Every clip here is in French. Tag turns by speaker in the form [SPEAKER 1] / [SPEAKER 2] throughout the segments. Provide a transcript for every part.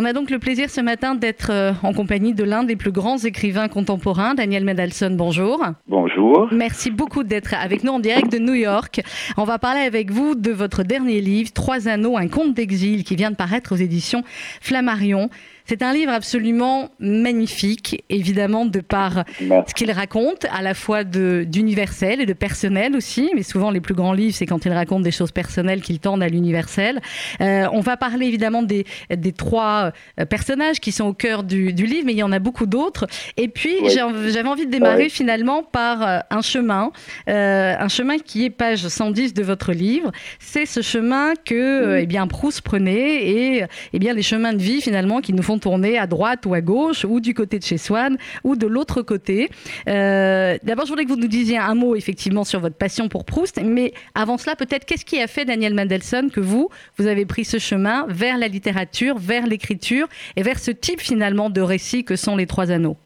[SPEAKER 1] On a donc le plaisir ce matin d'être euh, en compagnie de l'un des plus grands écrivains contemporains, Daniel Mendelssohn. Bonjour.
[SPEAKER 2] Bonjour.
[SPEAKER 1] Merci beaucoup d'être avec nous en direct de New York. On va parler avec vous de votre dernier livre, Trois anneaux, un conte d'exil, qui vient de paraître aux éditions Flammarion. C'est un livre absolument magnifique, évidemment, de par ce qu'il raconte, à la fois d'universel et de personnel aussi, mais souvent les plus grands livres, c'est quand il raconte des choses personnelles qu'il tendent à l'universel. Euh, on va parler évidemment des, des, trois euh, personnages qui sont au cœur du, du livre, mais il y en a beaucoup d'autres. Et puis, j'avais envie de démarrer finalement par euh, un chemin, euh, un chemin qui est page 110 de votre livre. C'est ce chemin que eh bien, Proust prenait et eh bien, les chemins de vie finalement qui nous font tourner à droite ou à gauche, ou du côté de chez Swann, ou de l'autre côté. Euh, d'abord, je voudrais que vous nous disiez un mot effectivement sur votre passion pour Proust, mais avant cela, peut-être, qu'est-ce qui a fait, Daniel Mendelssohn, que vous, vous avez pris ce chemin vers la littérature, vers l'écriture, et vers ce type finalement de récit que sont les Trois Anneaux?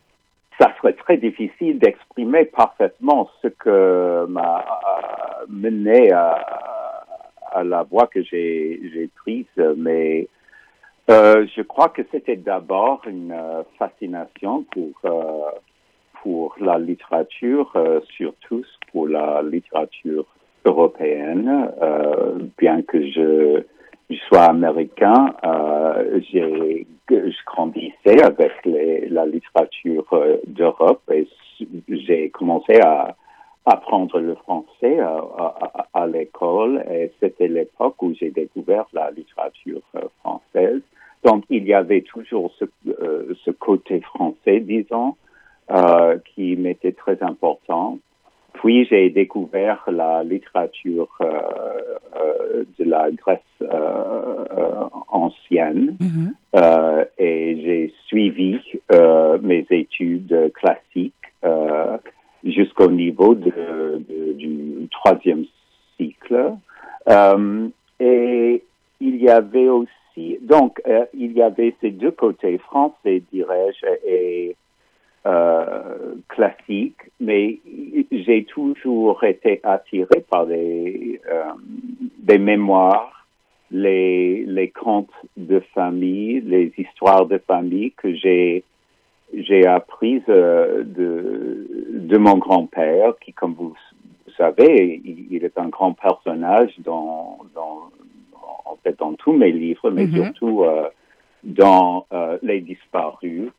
[SPEAKER 2] Ça serait très difficile d'exprimer parfaitement ce que m'a mené à, à la voie que j'ai prise, mais euh, je crois que c'était d'abord une euh, fascination pour euh, pour la littérature, euh, surtout pour la littérature européenne. bien que je, je sois américain, j'ai je grandissais avec les, la littérature d'Europe et j'ai commencé à apprendre le français à, à, à l'école et c'était l'époque où j'ai découvert la littérature française. Donc, il y avait toujours ce, euh, ce côté français, disons, euh, qui m'était très important. Puis, j'ai découvert la littérature euh, de la Grèce ancienne mm-hmm. et j'ai suivi mes études classiques jusqu'au niveau de, de, du troisième cycle. et il y avait aussi donc, euh, il y avait ces deux côtés, français, dirais-je, et euh, classique, mais j'ai toujours été attiré par les, euh, des mémoires, les, contes de famille, les histoires de famille que j'ai j'ai apprises de, de mon grand-père, qui, comme vous, savez, il, est un grand personnage dans, dans fait dans tous mes livres, mais mhm. surtout euh, dans euh, Les Disparus.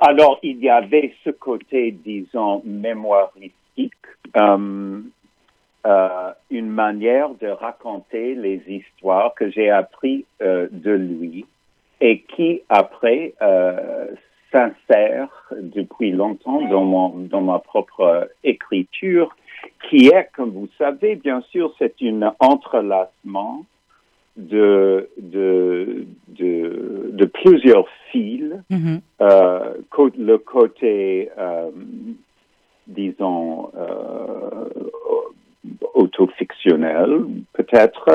[SPEAKER 2] Alors, il y avait ce côté, disons, mémoiristique, euh, une manière de raconter les histoires que j'ai appris de lui et qui, après, s'insère depuis longtemps dans, mon, dans ma propre écriture, qui est, comme vous savez, bien sûr, c'est un entrelacement de, de, de, de plusieurs fils. Mm-hmm. euh, le côté, euh, disons, euh, autofictionnel, peut-être,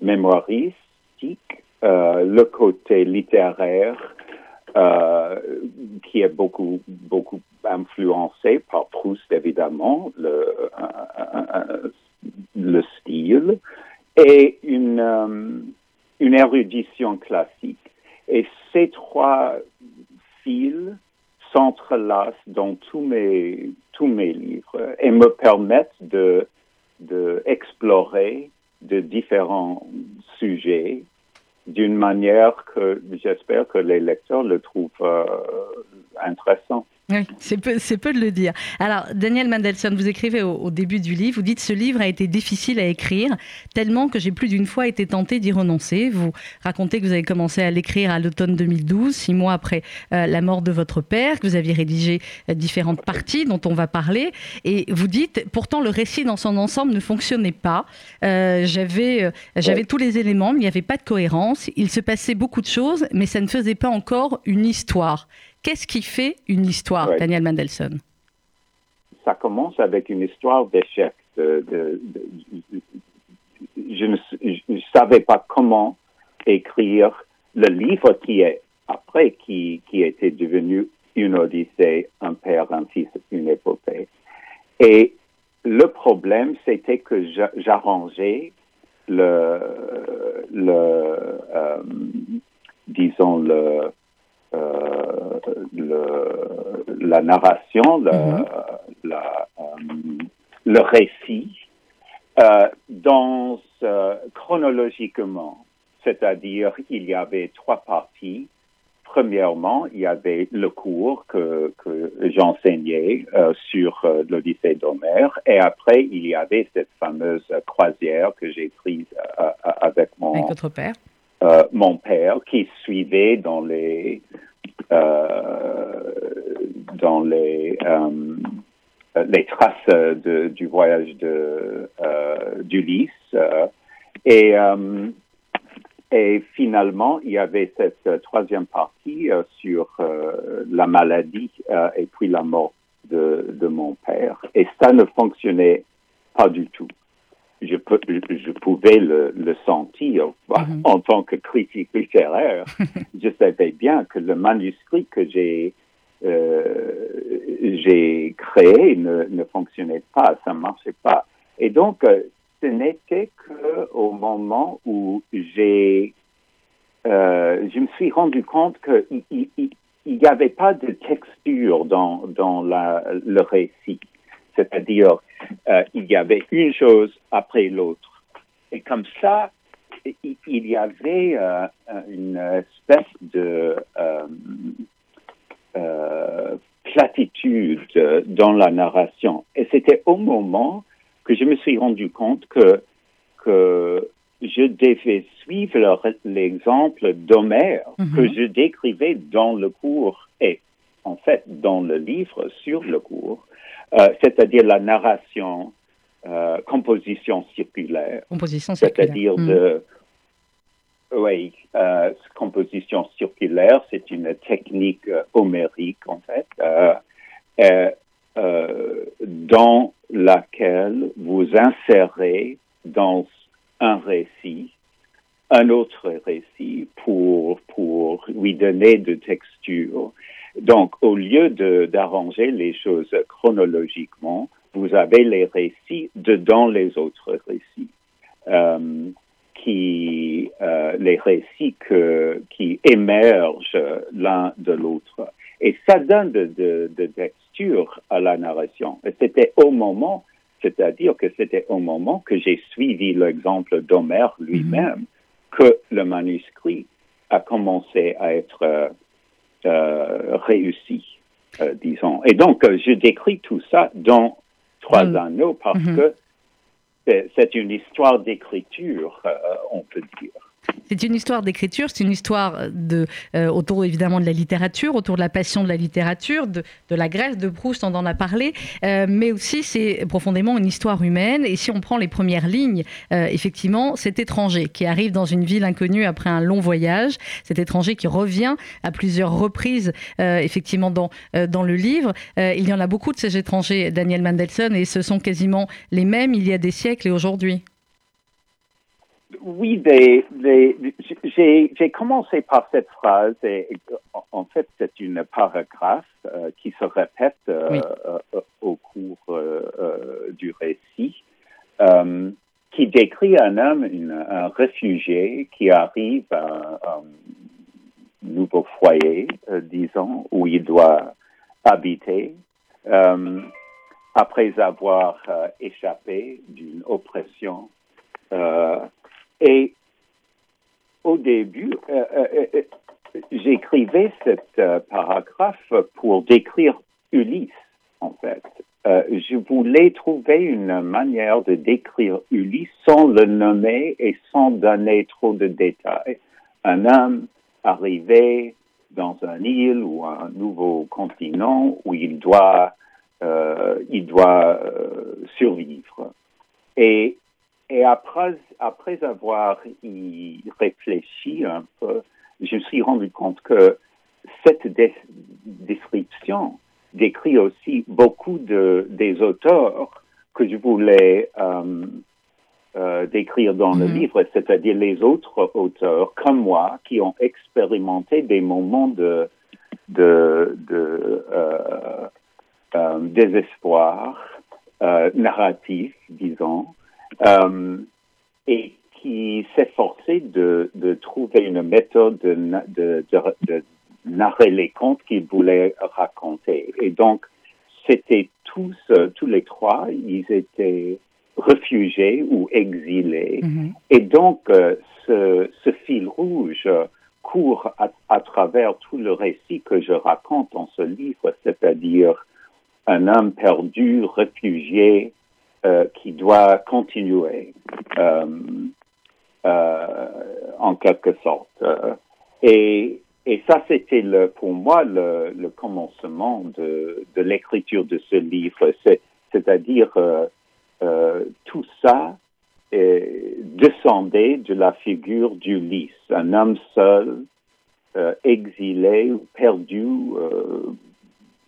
[SPEAKER 2] mémoiristique, euh, le côté littéraire, qui est beaucoup, beaucoup influencé par Proust, évidemment, le, le style et une, euh, une érudition classique. Et ces trois fils s'entrelacent dans tous mes, tous mes livres et me permettent de, de de différents sujets d'une manière que j'espère que les lecteurs le trouvent euh, intéressant.
[SPEAKER 1] Oui, c'est peu, de le dire. Alors, Daniel Mendelssohn, vous écrivez au, début du livre, vous dites ce livre a été difficile à écrire, tellement que j'ai plus d'une fois été tenté d'y renoncer. Vous racontez que vous avez commencé à l'écrire à l'automne 2012, six mois après euh, la mort de votre père, que vous aviez rédigé euh, différentes parties dont on va parler, et vous dites pourtant le récit dans son ensemble ne fonctionnait pas. Euh, j'avais, j'avais tous les éléments, mais il n'y avait pas de cohérence. Il se passait beaucoup de choses, mais ça ne faisait pas encore une histoire. Qu'est-ce qui fait une histoire, Daniel Mendelssohn?
[SPEAKER 2] Ça commence avec une histoire d'échec. De, je ne savais pas comment écrire le livre qui est après, qui, qui était devenu une odyssée, un père, un fils, une épopée. Et le problème, c'était que j'arrangeais le, le, euh, disons, le, la narration, le, la, le récit, dans chronologiquement, c'est-à-dire il y avait trois parties. Premièrement, il y avait le cours que, que j'enseignais euh, sur euh, l'Odyssée d'Homère, et après, il y avait cette fameuse croisière que j'ai prise euh, avec mon
[SPEAKER 1] avec votre père,
[SPEAKER 2] mon père, qui suivait dans les dans les les traces de, du voyage de d'Ulysse et finalement, il y avait cette euh, troisième partie euh, sur euh, la maladie et puis la mort de, de, mon père. Et ça ne fonctionnait pas du tout. Je, peux, je pouvais le, le sentir mhm. en tant que critique littéraire. je savais bien que le manuscrit que j'ai j'ai créé ne, ne fonctionnait pas, ça ne marchait pas. Et donc, ce n'était qu'au moment où j'ai, euh, je me suis rendu compte qu'il n'y avait pas de texture dans, dans la, le récit. C'est-à-dire, euh, il y avait une chose après l'autre. Et comme ça, il, y avait euh, une espèce de platitude dans la narration. Et c'était au moment que je me suis rendu compte que, que je devais suivre l'exemple d'Homère que mhm. je décrivais dans le cours et en fait dans le livre sur le cours, euh, c'est-à-dire la narration, euh, composition circulaire.
[SPEAKER 1] Composition circulaire.
[SPEAKER 2] C'est-à-dire mhm. de. Oui, euh, composition circulaire, c'est une technique homérique en fait, dans laquelle vous insérez dans un récit un autre récit pour, pour lui donner de texture. Donc, au lieu d'arranger les choses chronologiquement, vous avez les récits dedans les autres récits. Euh, qui euh, les récits que, qui émergent l'un de l'autre. Et ça donne de, de, de, texture à la narration. C'était au moment, c'est-à-dire que c'était au moment que j'ai suivi l'exemple d'Homère lui-même mhm. que le manuscrit a commencé à être euh réussi, euh, disons. Et donc, euh, je décris tout ça dans Trois mhm. Anneaux parce mhm. que c'est une histoire d'écriture, on peut dire.
[SPEAKER 1] C'est une histoire d'écriture, c'est une histoire euh, autour évidemment de la littérature, autour de la passion de la littérature, de, la Grèce, de Proust, on en a parlé, euh, mais aussi c'est profondément une histoire humaine. Et si on prend les premières lignes, euh, effectivement, cet étranger qui arrive dans une ville inconnue après un long voyage, cet étranger qui revient à plusieurs reprises, effectivement, dans, dans le livre. il y en a beaucoup de ces étrangers, Daniel Mandelson, et ce sont quasiment les mêmes il y a des siècles et aujourd'hui.
[SPEAKER 2] Oui, j'ai commencé par cette phrase et, en fait c'est une paragraphe euh, qui se répète euh, euh, au cours du récit, qui décrit un homme, un réfugié qui arrive à un nouveau foyer, disons, où il doit habiter. après avoir échappé d'une oppression et au début, euh, euh, euh, j'écrivais cette paragraphe pour décrire Ulysse, en fait. je voulais trouver une manière de décrire Ulysse sans le nommer et sans donner trop de détails. Un homme arrivé dans un île ou un nouveau continent où il doit, il doit survivre. Et et après, après avoir y réfléchi un peu, je me suis rendu compte que cette description décrit aussi beaucoup de, des auteurs que je voulais euh, euh, décrire dans le mhm. livre, c'est-à-dire les autres auteurs comme moi qui ont expérimenté des moments de, de, de euh, désespoir narratif, disons, et qui s'efforçait de, de trouver une méthode de, de, de, narrer les contes qu'il voulait raconter. Et donc, c'était tous, tous les trois, ils étaient réfugiés ou exilés. Mm-hmm. Et donc, ce, ce, fil rouge court à, à, travers tout le récit que je raconte dans ce livre, c'est-à-dire un homme perdu, réfugié, euh, qui doit continuer euh, euh, en quelque sorte. Et, et ça, c'était le, pour moi le, le commencement de, de l'écriture de ce livre. C'est-à-dire tout ça descendait de la figure d'Ulysse, un homme seul, exilé ou perdu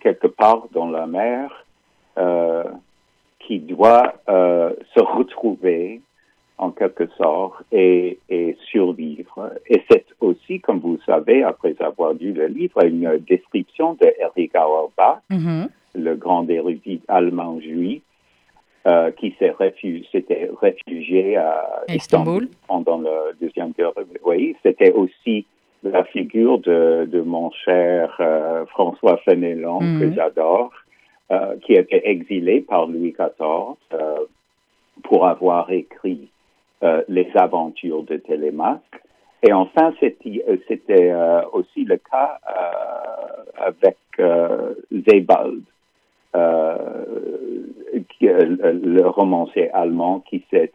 [SPEAKER 2] quelque part dans la mer, qui doit euh, se retrouver en quelque sorte et, et survivre. Et c'est aussi, comme vous savez, après avoir lu le livre, une description de Erich Auerbach, mm-hmm. le grand érudit allemand juif, euh, qui s'est réfugié, s'était réfugié à Istanbul pendant la deuxième guerre. Oui, c'était aussi la figure de, de mon cher euh, François Fenelon, que mm-hmm. j'adore, euh, qui était exilé par Louis XIV euh, pour avoir écrit euh, les aventures de Télémaque. Et enfin, c'était aussi le cas avec Sebald, le romancier allemand qui s'est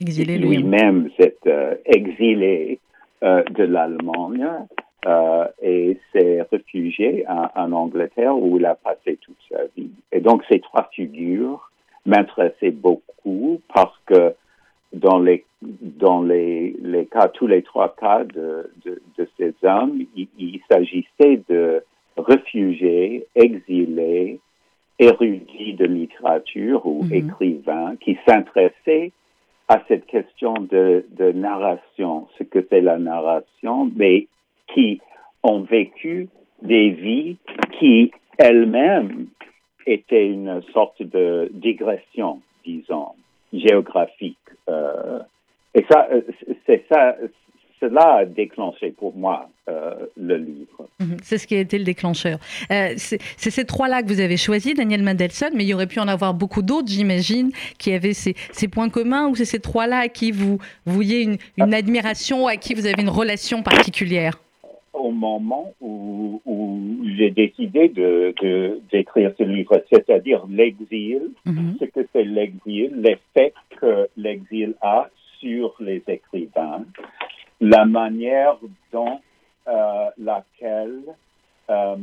[SPEAKER 2] lui-même s'est exilé de l'Allemagne euh, et s'est réfugié en, Angleterre où il a passé toute sa vie. Et donc ces trois figures m'intéressaient beaucoup parce que dans les dans les, les cas, tous les trois cas de, de, de ces hommes, il, s'agissait de réfugiés, exilés, érudits de littérature ou mhm. écrivains qui s'intéressaient à cette question de, de narration, ce que c'est la narration, mais qui ont vécu des vies qui elles-mêmes étaient une sorte de digression, disons, géographique. Euh, et ça, euh, c'est ça, cela a déclenché pour moi euh, le livre.
[SPEAKER 1] Mhm, c'est ce qui a été le déclencheur. c'est ces trois-là que vous avez choisis, Daniel Mandelson, mais il y aurait pu en avoir beaucoup d'autres, j'imagine, qui avaient ces, ces, points communs, ou c'est ces trois-là à qui vous vouliez une, une admiration, à qui vous avez une relation particulière?
[SPEAKER 2] Au moment où, j'ai décidé de, d'écrire ce livre, c'est-à-dire l'exil, mhm. ce que c'est l'exil, l'effet que l'exil a sur les écrivains, la manière dont euh, laquelle euh,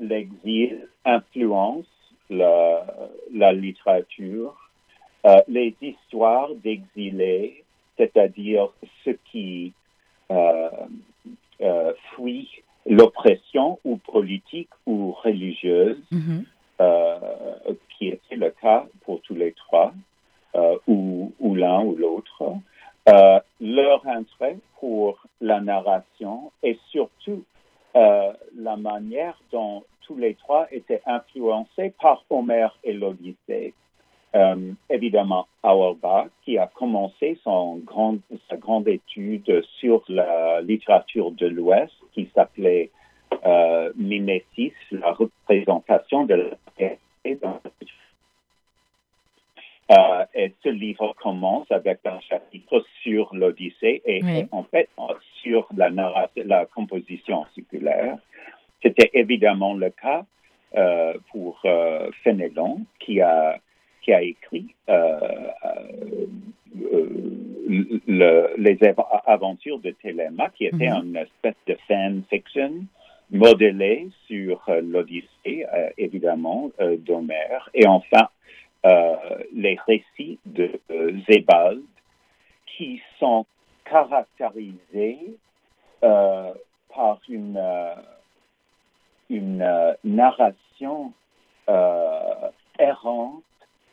[SPEAKER 2] l'exil influence la, la littérature, euh, les histoires d'exilés, c'est-à-dire ce qui euh, l'oppression ou politique ou religieuse, mm-hmm. euh, qui était le cas pour tous les trois, euh, ou, ou l'un ou l'autre. leur intérêt pour la narration et surtout la manière dont tous les trois étaient influencés par Homère et l'Odyssée. Euh, évidemment, Auerbach, qui a commencé son grand, sa grande étude sur la littérature de l'Ouest, qui s'appelait euh, Mimesis, la représentation de la euh, et ce livre commence avec un chapitre sur l'Odyssée et, en fait sur la, la composition circulaire. C'était évidemment le cas euh, pour euh, Fénelon, qui a qui a écrit euh, euh, le, les aventures de Téléma, qui était mm-hmm. une espèce de fan fiction modélée sur euh, l'Odyssée, évidemment, d'Homère, et enfin les récits de Zébald, qui sont caractérisés par une, une narration errante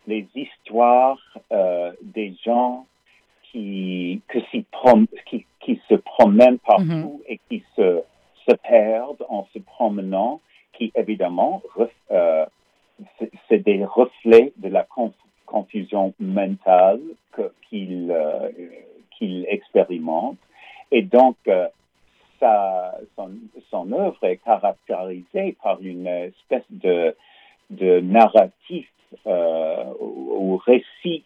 [SPEAKER 2] les histoires euh, des gens qui, que qui, qui, se promènent partout mm-hmm. et qui se, se perdent en se promenant, qui évidemment, euh, c'est des reflets de la confusion mentale qu'ils euh, qu'il expérimente. Et donc, sa, son, son, œuvre est caractérisée par une espèce de, de narratif ou récit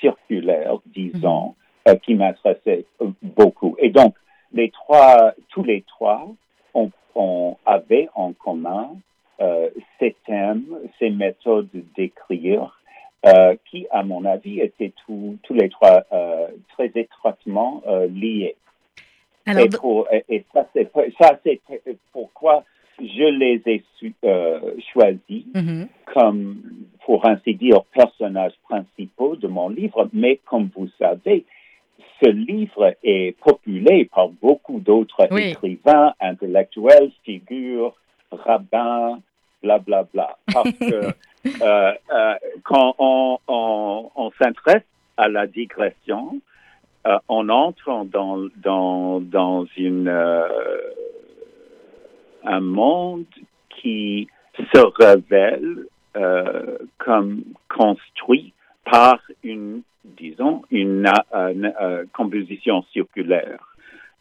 [SPEAKER 2] circulaire, disons, mm-hmm. qui m'intéressait beaucoup. Et donc, les trois, tous les trois, on, on avait en commun euh, ces thèmes, ces méthodes d'écrire, euh, qui, à mon avis, étaient tous les trois euh, très étroitement euh, liés. et, pour, et, ça, c'est pourquoi je les ai euh, choisis mm-hmm. comme, pour ainsi dire, personnages principaux de mon livre. Mais comme vous savez, ce livre est populé par beaucoup d'autres écrivains, intellectuels, figures, rabbins, blablabla. Bla, bla. Parce que euh, euh, quand on, on, on s'intéresse à la digression, euh, on entre dans, dans, dans une, un monde qui se révèle euh, comme construit par une disons, une, composition circulaire.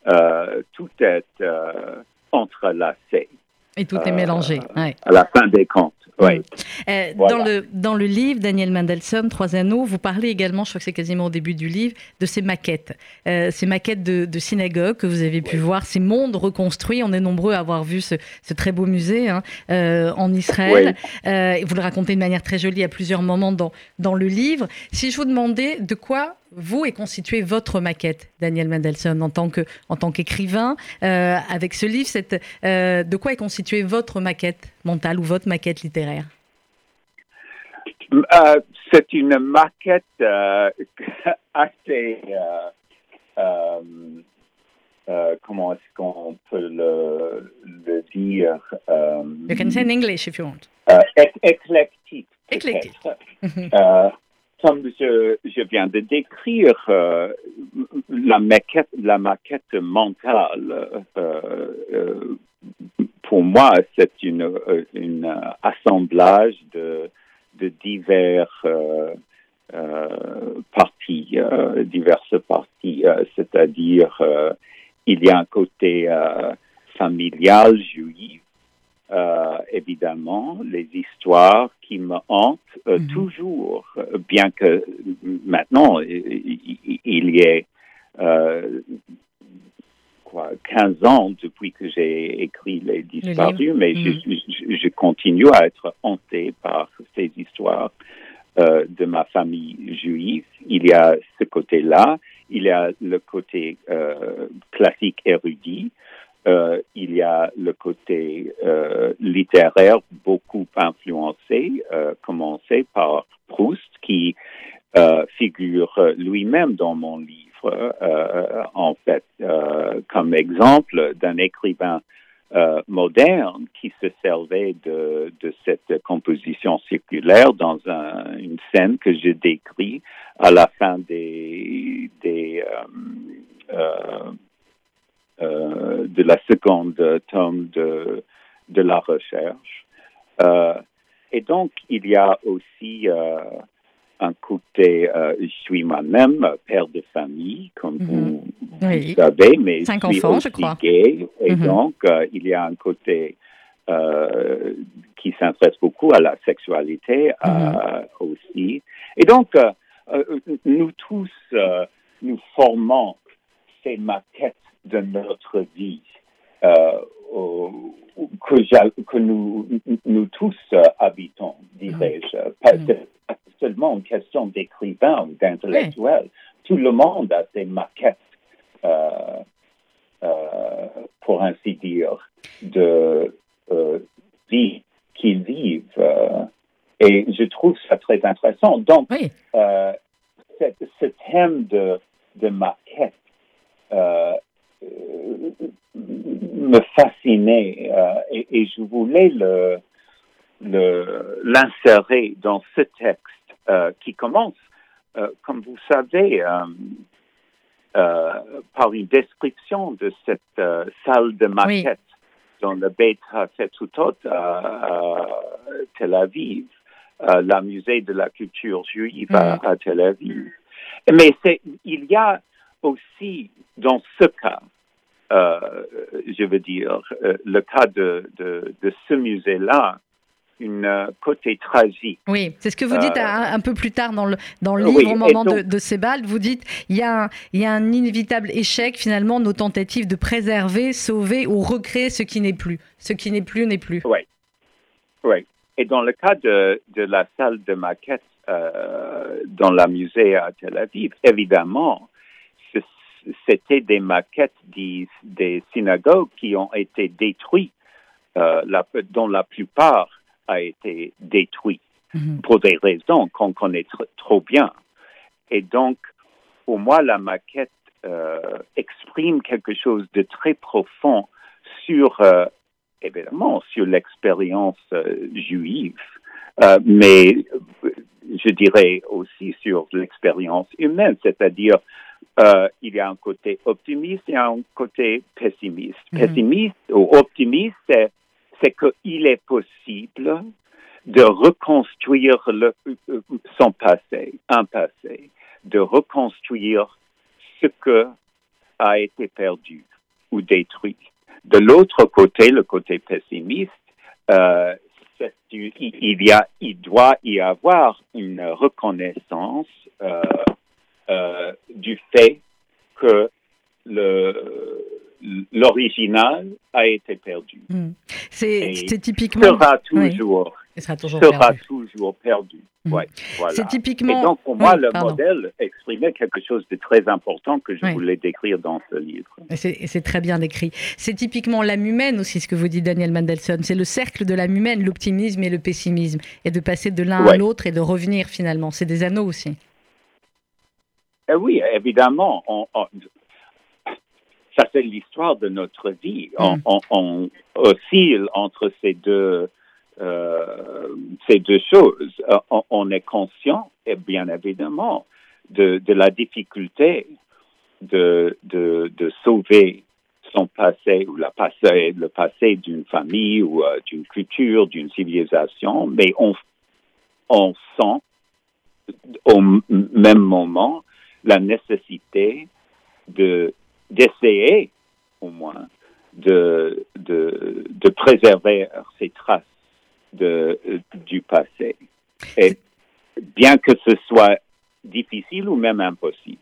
[SPEAKER 2] Euh, tout est euh, entrelacé.
[SPEAKER 1] Et tout est mélangé.
[SPEAKER 2] Euh, à la fin des comptes. Oui.
[SPEAKER 1] Euh, dans, le, dans le livre, Daniel Mendelssohn, Trois Anneaux, vous parlez également, je crois que c'est quasiment au début du livre, de ces maquettes. Euh, ces maquettes de, de synagogues que vous avez pu voir, ces mondes reconstruits. On est nombreux à avoir vu ce, ce très beau musée hein, en Israël. vous le racontez de manière très jolie à plusieurs moments dans, dans le livre. Si je vous demandais de quoi vous est constituée votre maquette, Daniel Mendelssohn, en tant que en tant qu'écrivain, euh, avec ce livre, cette, euh, de quoi est constituée votre maquette mentale ou votre maquette littéraire?
[SPEAKER 2] Euh, C'est une maquette assez comment est-ce qu'on peut le, le dire
[SPEAKER 1] You can say in English if you want.
[SPEAKER 2] éclectique.
[SPEAKER 1] Éclectique.
[SPEAKER 2] Comme je, viens de décrire euh, la, maquette, la maquette mentale, euh, euh, pour moi, c'est une, une assemblage de, de divers parties, diverses parties, c'est-à-dire il y a un côté familial juif euh, évidemment, les histoires qui me hantent euh, mhm. toujours, bien que maintenant il, y ait euh, quoi, 15 ans depuis que j'ai écrit Les Disparus, mais je, mhm. je, continue à être hanté par ces histoires euh, de ma famille juive. Il y a ce côté-là, il y a le côté euh, classique érudit, euh, il y a le côté euh, littéraire beaucoup influencé, euh, commencé par Proust, qui figure lui-même dans mon livre, en fait, comme exemple d'un écrivain moderne qui se servait de, cette composition circulaire dans un, une scène que je décris à la fin des euh, de la seconde tome de, de la recherche. Euh, et donc, il y a aussi euh, un côté, je suis moi-même père de famille, comme mm-hmm. vous, vous, savez, mais
[SPEAKER 1] Cinq
[SPEAKER 2] je suis
[SPEAKER 1] enfants,
[SPEAKER 2] aussi
[SPEAKER 1] je crois.
[SPEAKER 2] gay, et mm-hmm. donc il y a un côté qui s'intéresse beaucoup à la sexualité mm-hmm. aussi. Et donc, nous tous, nous formons ces maquettes de notre vie euh, que, que nous, nous tous euh, habitons, dirais-je. Mm. Pas, seulement une question d'écrivain ou d'intellectuel. Tout le monde a ses maquettes, euh, pour ainsi dire, de vie qu'ils vivent. et je trouve ça très intéressant. Donc, ce thème de, de maquette me fascinait euh, et, et, je voulais le l'insérer dans ce texte euh, qui commence, euh, comme vous savez, par une description de cette salle de maquette dans le Beit HaTetutot à, Tel Aviv, la musée de la culture juive à, à Tel Aviv. Mais il y a aussi, dans ce cas, euh, je veux dire, euh, le cas de, de, de ce musée-là, une euh, côté tragique.
[SPEAKER 1] Oui, c'est ce que vous dites un, peu plus tard dans le, dans le livre, au moment de, de Sebald. Vous dites il y, a un, il y a un inévitable échec, finalement, nos tentatives de préserver, sauver ou recréer ce qui n'est plus. Ce qui n'est plus n'est plus.
[SPEAKER 2] Oui. Oui. Et dans le cas de, de la salle de maquette dans la musée à Tel Aviv, évidemment, c'était des maquettes des, des, synagogues qui ont été détruites, euh, la, dont la plupart a été détruite mhm. pour des raisons qu'on connaît trop bien. Et donc, pour moi, la maquette euh, exprime quelque chose de très profond sur, euh, évidemment, sur l'expérience euh, juive, mais je dirais aussi sur l'expérience humaine, c'est-à-dire euh, il y a un côté optimiste et un côté pessimiste. Mhm. Pessimiste ou optimiste, c'est c'est qu'il est possible de reconstruire le, son passé, un passé, de reconstruire ce que a été perdu ou détruit. De l'autre côté, le côté pessimiste, euh, il, y a, il doit y avoir une reconnaissance euh, euh, du fait que le, l'original a été perdu.
[SPEAKER 1] Hmm. C'est typiquement.
[SPEAKER 2] Sera toujours,
[SPEAKER 1] sera toujours
[SPEAKER 2] sera perdu. Toujours perdu.
[SPEAKER 1] Ouais, voilà. C'est typiquement.
[SPEAKER 2] Et donc, pour moi, le modèle exprimait quelque chose de très important que je voulais décrire dans ce livre.
[SPEAKER 1] C'est très bien décrit. C'est typiquement l'âme humaine aussi, ce que vous dit Daniel Mandelson. C'est le cercle de l'âme humaine, l'optimisme et le pessimisme. Et de passer de l'un à l'autre et de revenir finalement. C'est des anneaux aussi.
[SPEAKER 2] Eh oui, évidemment. On, on, ça c'est l'histoire de notre vie. On, mm. on, oscille entre ces deux, euh, ces deux choses. On, on, est conscient, et bien évidemment, de, de la difficulté de, de, de, sauver son passé ou la passé, le passé d'une famille ou euh, d'une culture, d'une civilisation, mais on, on sent au même moment la nécessité de d'essayer au moins de, de, de, préserver ces traces de, du passé. Et bien que ce soit difficile ou même impossible.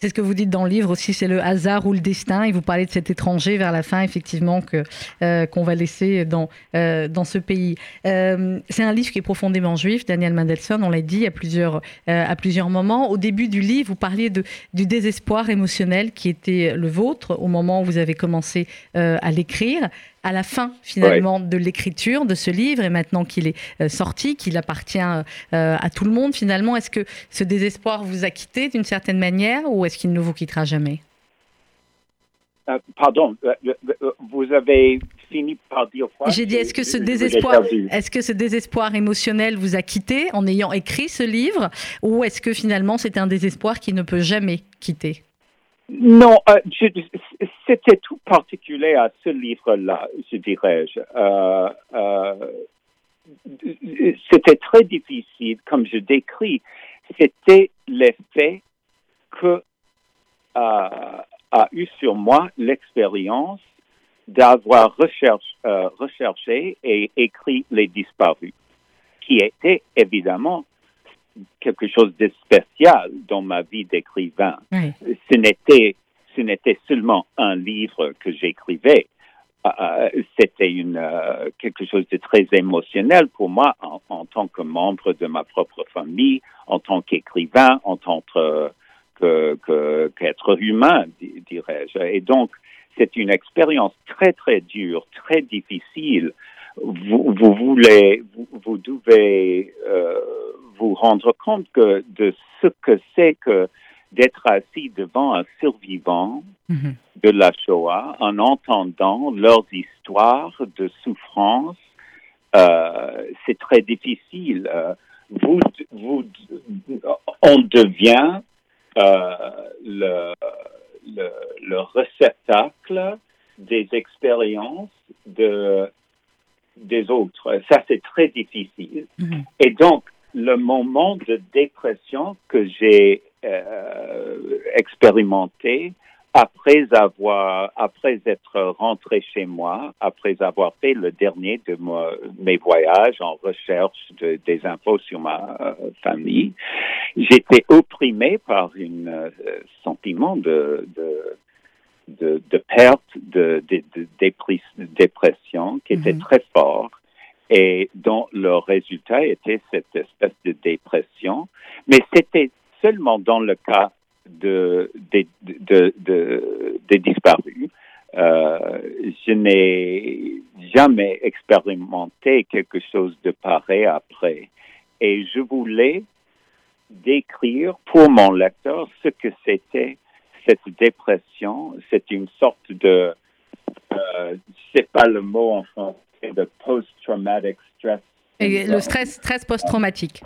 [SPEAKER 1] C'est ce que vous dites dans le livre aussi, c'est le hasard ou le destin. Et vous parlez de cet étranger vers la fin, effectivement, que euh, qu'on va laisser dans euh, dans ce pays. Euh, c'est un livre qui est profondément juif. Daniel Mandelson, on l'a dit à plusieurs à plusieurs moments. Au début du livre, vous parliez du désespoir émotionnel qui était le vôtre au moment où vous avez commencé à l'écrire à la fin finalement de l'écriture de ce livre et maintenant qu'il est euh, sorti, qu'il appartient euh, à tout le monde finalement, est-ce que ce désespoir vous a quitté d'une certaine manière ou est-ce qu'il ne vous quittera jamais?
[SPEAKER 2] Euh, Pardon, vous avez fini par dire quoi?
[SPEAKER 1] J'ai dit est-ce que ce désespoir, est-ce que ce désespoir émotionnel vous a quitté en ayant écrit ce livre ou est-ce que finalement c'est un désespoir qui ne peut jamais quitter?
[SPEAKER 2] Non, euh, c'était tout particulier à ce livre-là, je dirais. Euh, euh, c'était très difficile, comme je décris. C'était l'effet que a eu sur moi l'expérience d'avoir recherché et écrit Les Disparus, qui était évidemment quelque chose de spécial dans ma vie d'écrivain. Ce n'était ce n'était seulement un livre que j'écrivais. Euh, euh, c'était une euh, quelque chose de très émotionnel pour moi en, tant que membre de ma propre famille, en tant qu'écrivain, en tant que qu'être humain, dirais-je. Et donc, c'est une expérience très très dure, très difficile. Vous, vous voulez, vous, vous devez vous rendre compte que de ce que c'est que d'être assis devant un survivant mhm. de la Shoah en entendant leurs histoires de souffrance, euh, c'est très difficile. Euh, vous, vous, on devient euh, le, le, le, réceptacle des expériences de, des autres. Ça, c'est très difficile. Mhm. Et donc, le moment de dépression que j'ai expérimenté après avoir, après être rentré chez moi, après avoir fait le dernier de mes voyages en recherche de, des infos sur ma euh, famille, j'étais opprimé par un euh, sentiment de, de, de, perte, de, dépression qui était mhm. très fort et dont le résultat était cette espèce de dépression. Mais c'était seulement dans le cas de, des de, de, de, disparus. Euh, je n'ai jamais expérimenté quelque chose de pareil après. Et je voulais décrire pour mon lecteur ce que c'était cette dépression. C'est une sorte de, euh, c'est pas le mot en français, de post-traumatic stress.
[SPEAKER 1] Et le stress, stress post-traumatique.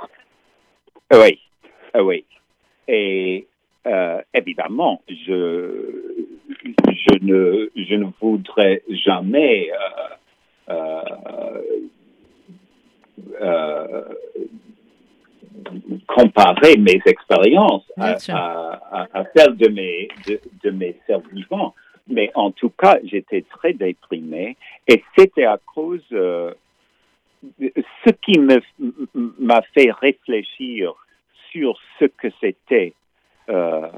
[SPEAKER 2] Oui, oui. Et euh, évidemment, je, je, ne, je ne voudrais jamais euh, euh, comparer mes expériences à, à, celles de mes, de, de mes survivants. Mais en tout cas, j'étais très déprimé et c'était à cause ce qui m'a fait réfléchir sur ce que c'était euh,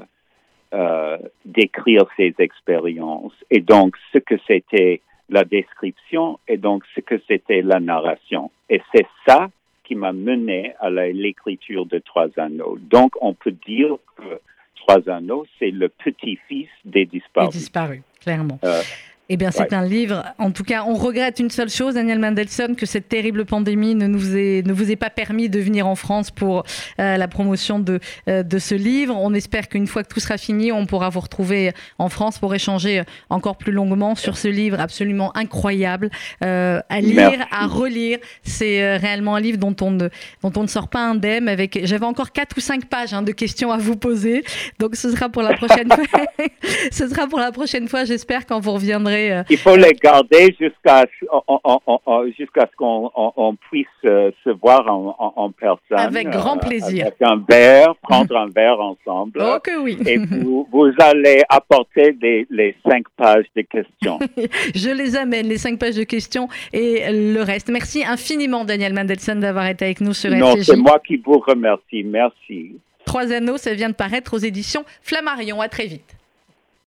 [SPEAKER 2] euh, d'écrire ces expériences et donc ce que c'était la description et donc ce que c'était la narration. Et c'est ça qui m'a mené à l'écriture de Trois Anneaux. Donc on peut dire que Trois Anneaux, c'est le petit-fils des disparus.
[SPEAKER 1] Des disparus, clairement. Euh, eh bien, c'est un livre. En tout cas, on regrette une seule chose, Daniel Mendelssohn, que cette terrible pandémie ne, nous ait, ne vous ait pas permis de venir en France pour euh, la promotion de, euh, de ce livre. On espère qu'une fois que tout sera fini, on pourra vous retrouver en France pour échanger encore plus longuement sur ce livre absolument incroyable euh, à lire, à relire. C'est réellement un livre dont on ne, dont on ne sort pas indemne. Avec, j'avais encore quatre ou cinq pages hein, de questions à vous poser, donc ce sera pour la prochaine fois. ce sera pour la prochaine fois. J'espère quand vous reviendrez
[SPEAKER 2] euh, Il faut les garder jusqu'à jusqu'à ce qu'on puisse euh, se voir en, personne.
[SPEAKER 1] Avec grand euh, plaisir.
[SPEAKER 2] Avec un verre, prendre un verre ensemble.
[SPEAKER 1] Oh que oui.
[SPEAKER 2] et vous, vous allez apporter les cinq pages de questions.
[SPEAKER 1] Je les amène, les cinq pages de questions et le reste. Merci infiniment, Daniel Mandelson, d'avoir été avec nous sur
[SPEAKER 2] Non, c'est moi qui vous remercie. Merci.
[SPEAKER 1] Trois anneaux, ça vient de paraître aux éditions Flammarion. À très vite.